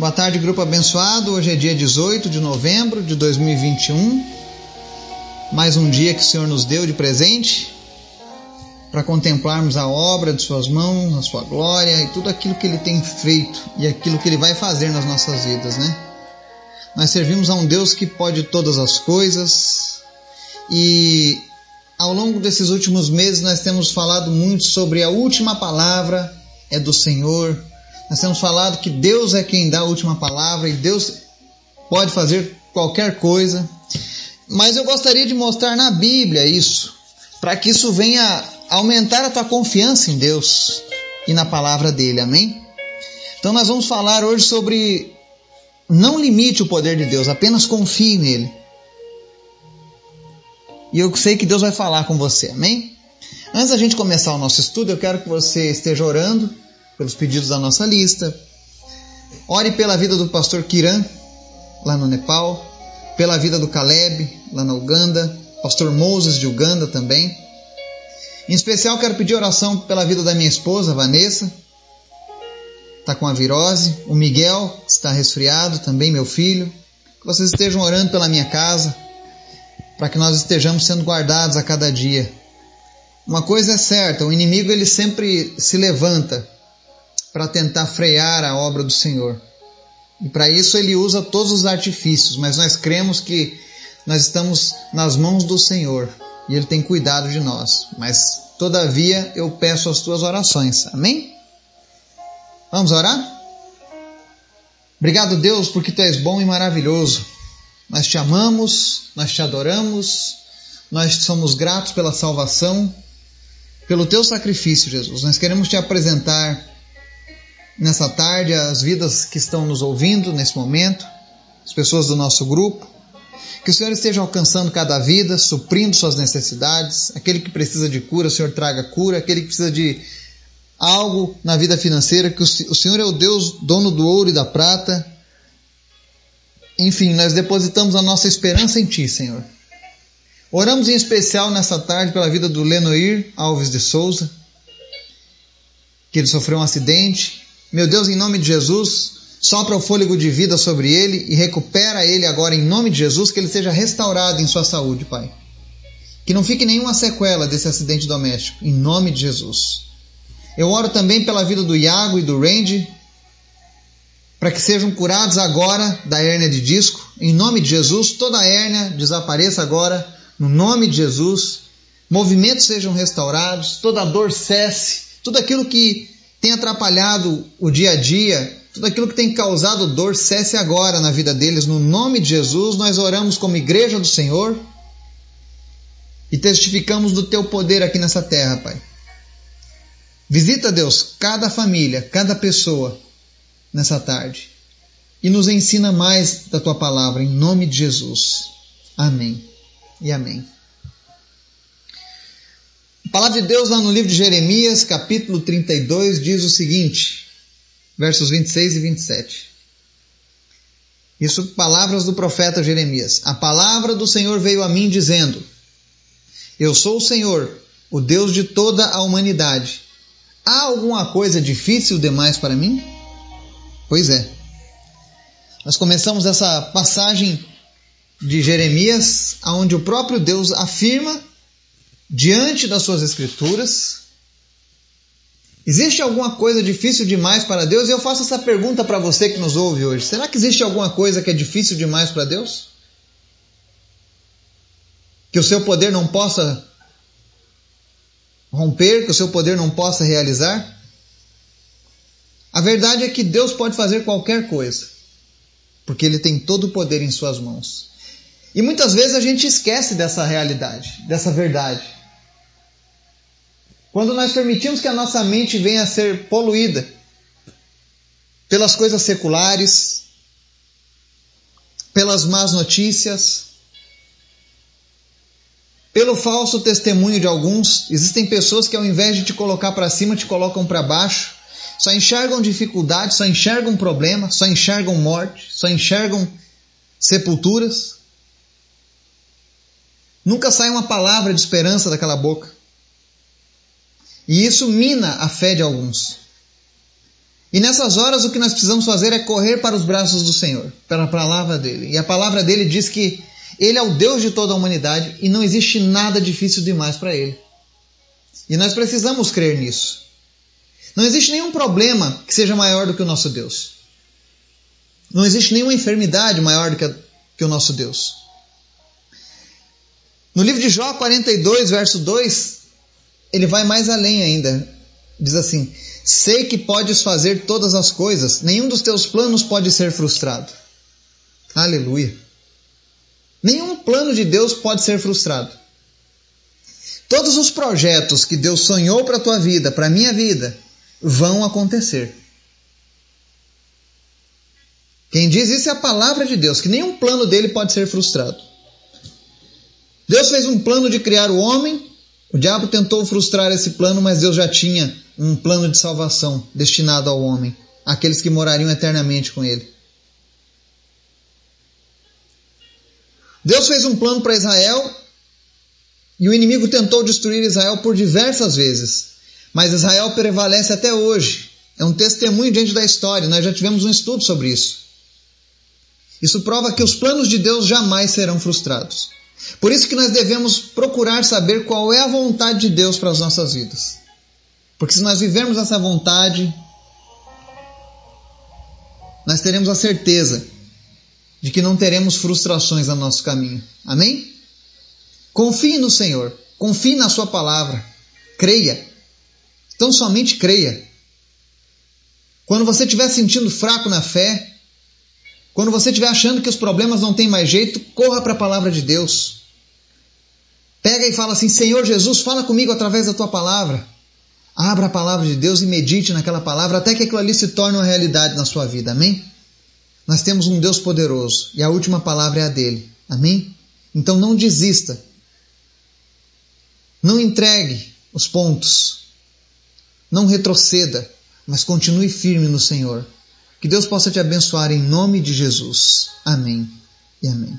Boa tarde, grupo abençoado. Hoje é dia 18 de novembro de 2021. Mais um dia que o Senhor nos deu de presente para contemplarmos a obra de Suas mãos, a Sua glória e tudo aquilo que Ele tem feito e aquilo que Ele vai fazer nas nossas vidas, né? Nós servimos a um Deus que pode todas as coisas e ao longo desses últimos meses nós temos falado muito sobre a última palavra é do Senhor nós temos falado que Deus é quem dá a última palavra e Deus pode fazer qualquer coisa. Mas eu gostaria de mostrar na Bíblia isso, para que isso venha aumentar a tua confiança em Deus e na palavra dele. Amém? Então nós vamos falar hoje sobre não limite o poder de Deus, apenas confie nele. E eu sei que Deus vai falar com você. Amém? Antes da gente começar o nosso estudo, eu quero que você esteja orando pelos pedidos da nossa lista. Ore pela vida do pastor Kiran, lá no Nepal, pela vida do Caleb, lá na Uganda, pastor Moses de Uganda também. Em especial, quero pedir oração pela vida da minha esposa, Vanessa, está com a virose, o Miguel está resfriado, também meu filho. Que vocês estejam orando pela minha casa, para que nós estejamos sendo guardados a cada dia. Uma coisa é certa, o inimigo ele sempre se levanta para tentar frear a obra do Senhor. E para isso ele usa todos os artifícios, mas nós cremos que nós estamos nas mãos do Senhor e ele tem cuidado de nós. Mas todavia eu peço as tuas orações. Amém? Vamos orar? Obrigado, Deus, porque tu és bom e maravilhoso. Nós te amamos, nós te adoramos, nós somos gratos pela salvação, pelo teu sacrifício, Jesus. Nós queremos te apresentar nessa tarde, as vidas que estão nos ouvindo nesse momento, as pessoas do nosso grupo. Que o Senhor esteja alcançando cada vida, suprindo suas necessidades. Aquele que precisa de cura, o Senhor traga cura. Aquele que precisa de algo na vida financeira, que o Senhor é o Deus dono do ouro e da prata. Enfim, nós depositamos a nossa esperança em Ti, Senhor. Oramos em especial nessa tarde pela vida do Lenoir Alves de Souza, que ele sofreu um acidente meu Deus, em nome de Jesus, sopra o fôlego de vida sobre ele e recupera ele agora em nome de Jesus, que ele seja restaurado em sua saúde, Pai. Que não fique nenhuma sequela desse acidente doméstico, em nome de Jesus. Eu oro também pela vida do Iago e do Randy, para que sejam curados agora da hérnia de disco, em nome de Jesus. Toda a hérnia desapareça agora, no nome de Jesus. Movimentos sejam restaurados, toda dor cesse, tudo aquilo que tem atrapalhado o dia a dia, tudo aquilo que tem causado dor, cesse agora na vida deles. No nome de Jesus, nós oramos como igreja do Senhor e testificamos do teu poder aqui nessa terra, Pai. Visita, Deus, cada família, cada pessoa nessa tarde e nos ensina mais da tua palavra, em nome de Jesus. Amém e amém. A palavra de Deus lá no livro de Jeremias, capítulo 32, diz o seguinte, versos 26 e 27. Isso, palavras do profeta Jeremias. A palavra do Senhor veio a mim dizendo: Eu sou o Senhor, o Deus de toda a humanidade. Há alguma coisa difícil demais para mim? Pois é. Nós começamos essa passagem de Jeremias, onde o próprio Deus afirma diante das suas escrituras? Existe alguma coisa difícil demais para Deus? E eu faço essa pergunta para você que nos ouve hoje. Será que existe alguma coisa que é difícil demais para Deus? Que o seu poder não possa romper, que o seu poder não possa realizar? A verdade é que Deus pode fazer qualquer coisa, porque Ele tem todo o poder em Suas mãos. E muitas vezes a gente esquece dessa realidade, dessa verdade. Quando nós permitimos que a nossa mente venha a ser poluída pelas coisas seculares, pelas más notícias, pelo falso testemunho de alguns, existem pessoas que ao invés de te colocar para cima, te colocam para baixo, só enxergam dificuldades, só enxergam problemas, só enxergam morte, só enxergam sepulturas. Nunca sai uma palavra de esperança daquela boca. E isso mina a fé de alguns. E nessas horas o que nós precisamos fazer é correr para os braços do Senhor, para a palavra dele. E a palavra dele diz que ele é o Deus de toda a humanidade e não existe nada difícil demais para ele. E nós precisamos crer nisso. Não existe nenhum problema que seja maior do que o nosso Deus. Não existe nenhuma enfermidade maior do que, a, que o nosso Deus. No livro de Jó 42, verso 2, ele vai mais além ainda. Diz assim: Sei que podes fazer todas as coisas, nenhum dos teus planos pode ser frustrado. Aleluia. Nenhum plano de Deus pode ser frustrado. Todos os projetos que Deus sonhou para a tua vida, para a minha vida, vão acontecer. Quem diz isso é a palavra de Deus, que nenhum plano dele pode ser frustrado. Deus fez um plano de criar o homem, o diabo tentou frustrar esse plano, mas Deus já tinha um plano de salvação destinado ao homem, aqueles que morariam eternamente com ele. Deus fez um plano para Israel e o inimigo tentou destruir Israel por diversas vezes, mas Israel prevalece até hoje. É um testemunho diante da história, nós já tivemos um estudo sobre isso. Isso prova que os planos de Deus jamais serão frustrados. Por isso que nós devemos procurar saber qual é a vontade de Deus para as nossas vidas. Porque se nós vivermos essa vontade, nós teremos a certeza de que não teremos frustrações no nosso caminho. Amém? Confie no Senhor, confie na Sua palavra, creia. Então somente creia. Quando você estiver sentindo fraco na fé, quando você estiver achando que os problemas não têm mais jeito, corra para a palavra de Deus. Pega e fala assim: Senhor Jesus, fala comigo através da tua palavra. Abra a palavra de Deus e medite naquela palavra até que aquilo ali se torne uma realidade na sua vida. Amém? Nós temos um Deus poderoso e a última palavra é a dele. Amém? Então não desista. Não entregue os pontos. Não retroceda, mas continue firme no Senhor. Que Deus possa te abençoar em nome de Jesus. Amém e amém.